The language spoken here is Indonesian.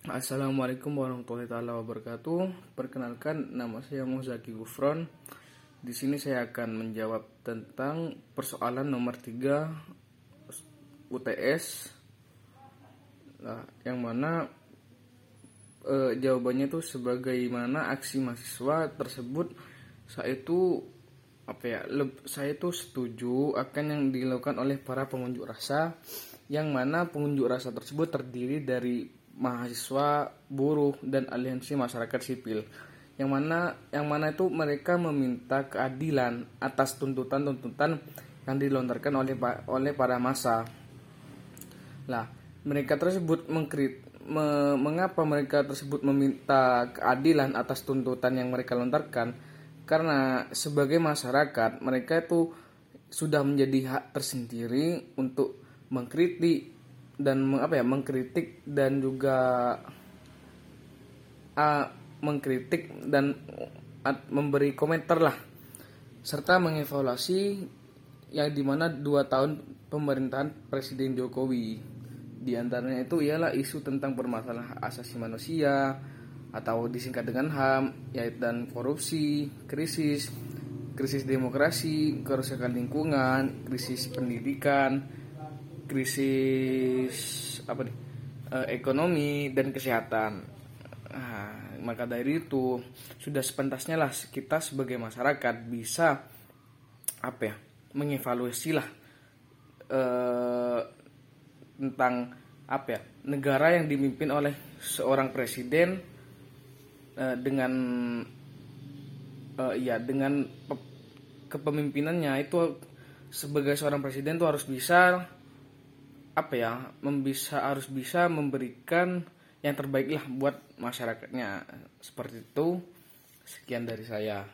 Assalamualaikum warahmatullahi taala wabarakatuh. Perkenalkan nama saya Muzaki Gufron. Di sini saya akan menjawab tentang persoalan nomor 3 UTS. Nah, yang mana e, jawabannya itu sebagaimana aksi mahasiswa tersebut saya itu apa ya saya itu setuju akan yang dilakukan oleh para pengunjuk rasa yang mana pengunjuk rasa tersebut terdiri dari mahasiswa, buruh, dan aliansi masyarakat sipil. Yang mana yang mana itu mereka meminta keadilan atas tuntutan-tuntutan yang dilontarkan oleh oleh para masa. Lah, mereka tersebut mengkrit me, mengapa mereka tersebut meminta keadilan atas tuntutan yang mereka lontarkan? Karena sebagai masyarakat mereka itu sudah menjadi hak tersendiri untuk mengkritik dan apa ya mengkritik dan juga uh, mengkritik dan uh, memberi komentar lah. Serta mengevaluasi yang di mana dua tahun pemerintahan Presiden Jokowi. Di antaranya itu ialah isu tentang permasalahan asasi manusia atau disingkat dengan HAM yaitu dan korupsi, krisis, krisis demokrasi, kerusakan lingkungan, krisis pendidikan, krisis apa nih uh, ekonomi dan kesehatan. Nah, maka dari itu sudah sepentasnya lah kita sebagai masyarakat bisa apa ya mengevaluasi lah uh, tentang apa ya negara yang dipimpin oleh seorang presiden uh, dengan uh, ya dengan kepemimpinannya itu sebagai seorang presiden tuh harus bisa apa ya bisa harus bisa memberikan yang terbaik lah buat masyarakatnya. Seperti itu sekian dari saya